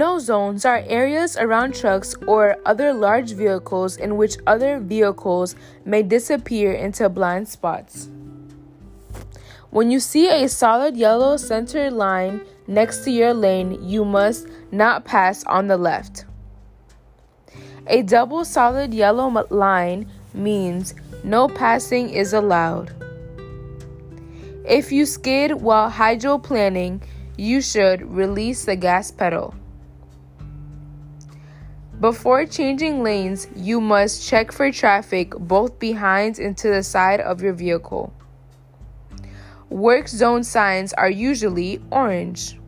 No zones are areas around trucks or other large vehicles in which other vehicles may disappear into blind spots. When you see a solid yellow center line next to your lane, you must not pass on the left. A double solid yellow line means no passing is allowed. If you skid while hydroplaning, you should release the gas pedal. Before changing lanes, you must check for traffic both behind and to the side of your vehicle. Work zone signs are usually orange.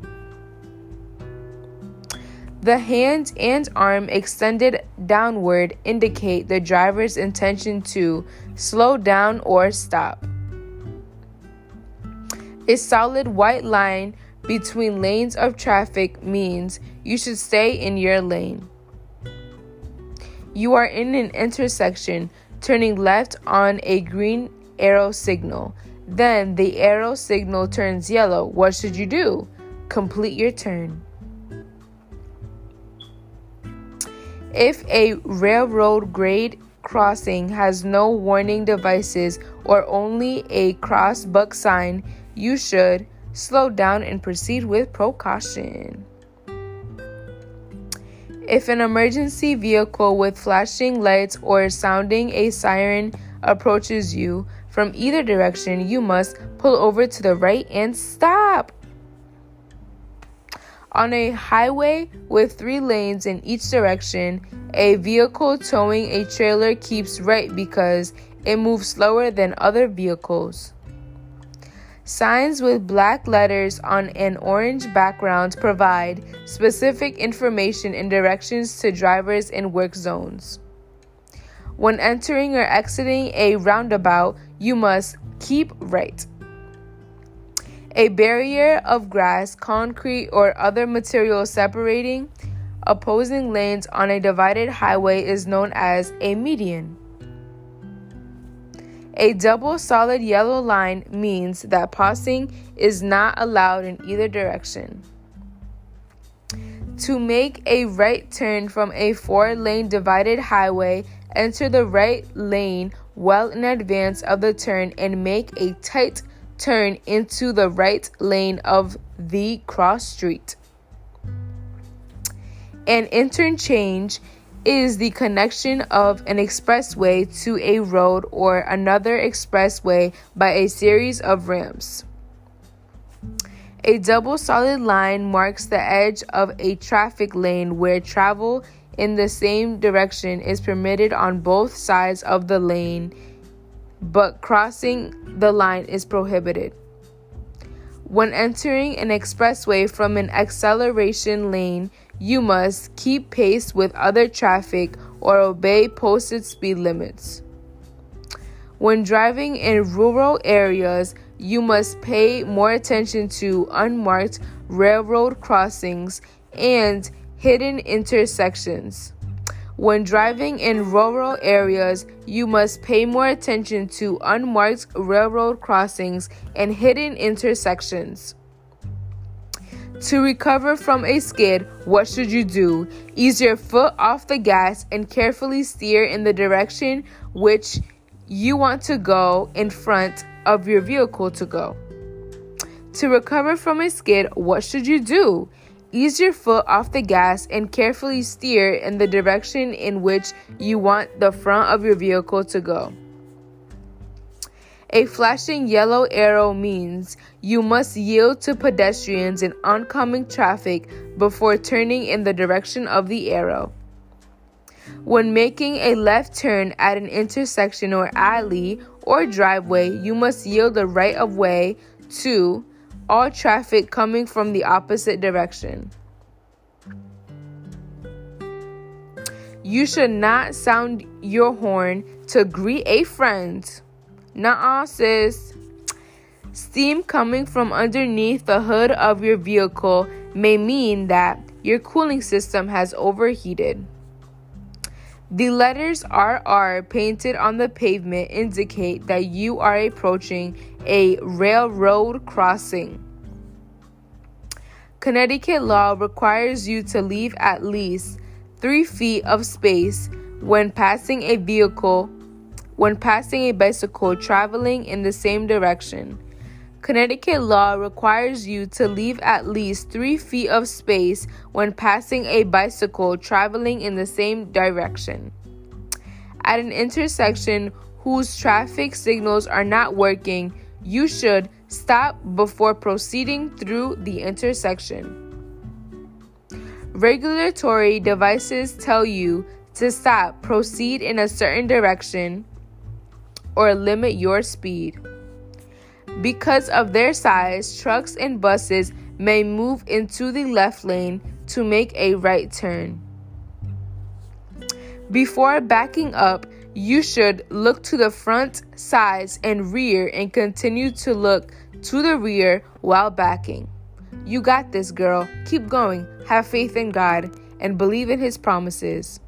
The hand and arm extended downward indicate the driver's intention to slow down or stop. A solid white line between lanes of traffic means you should stay in your lane. You are in an intersection, turning left on a green arrow signal. Then the arrow signal turns yellow. What should you do? Complete your turn. If a railroad grade crossing has no warning devices or only a cross buck sign, you should slow down and proceed with precaution. If an emergency vehicle with flashing lights or sounding a siren approaches you from either direction, you must pull over to the right and stop. On a highway with three lanes in each direction, a vehicle towing a trailer keeps right because it moves slower than other vehicles. Signs with black letters on an orange background provide specific information and directions to drivers in work zones. When entering or exiting a roundabout, you must keep right. A barrier of grass, concrete, or other material separating opposing lanes on a divided highway is known as a median. A double solid yellow line means that passing is not allowed in either direction. To make a right turn from a four lane divided highway, enter the right lane well in advance of the turn and make a tight turn into the right lane of the cross street. An interchange is the connection of an expressway to a road or another expressway by a series of ramps. A double solid line marks the edge of a traffic lane where travel in the same direction is permitted on both sides of the lane but crossing the line is prohibited. When entering an expressway from an acceleration lane, you must keep pace with other traffic or obey posted speed limits. When driving in rural areas, you must pay more attention to unmarked railroad crossings and hidden intersections. When driving in rural areas, you must pay more attention to unmarked railroad crossings and hidden intersections. To recover from a skid, what should you do? Ease your foot off the gas and carefully steer in the direction which you want to go in front of your vehicle to go. To recover from a skid, what should you do? Ease your foot off the gas and carefully steer in the direction in which you want the front of your vehicle to go. A flashing yellow arrow means you must yield to pedestrians and oncoming traffic before turning in the direction of the arrow. When making a left turn at an intersection or alley or driveway, you must yield the right of way to all traffic coming from the opposite direction. You should not sound your horn to greet a friend. Nuh sis. Steam coming from underneath the hood of your vehicle may mean that your cooling system has overheated. The letters RR painted on the pavement indicate that you are approaching a railroad crossing. Connecticut law requires you to leave at least three feet of space when passing a vehicle, when passing a bicycle traveling in the same direction. Connecticut law requires you to leave at least three feet of space when passing a bicycle traveling in the same direction. At an intersection whose traffic signals are not working, you should stop before proceeding through the intersection. Regulatory devices tell you to stop, proceed in a certain direction, or limit your speed. Because of their size, trucks and buses may move into the left lane to make a right turn. Before backing up, you should look to the front, sides, and rear and continue to look to the rear while backing. You got this, girl. Keep going. Have faith in God and believe in His promises.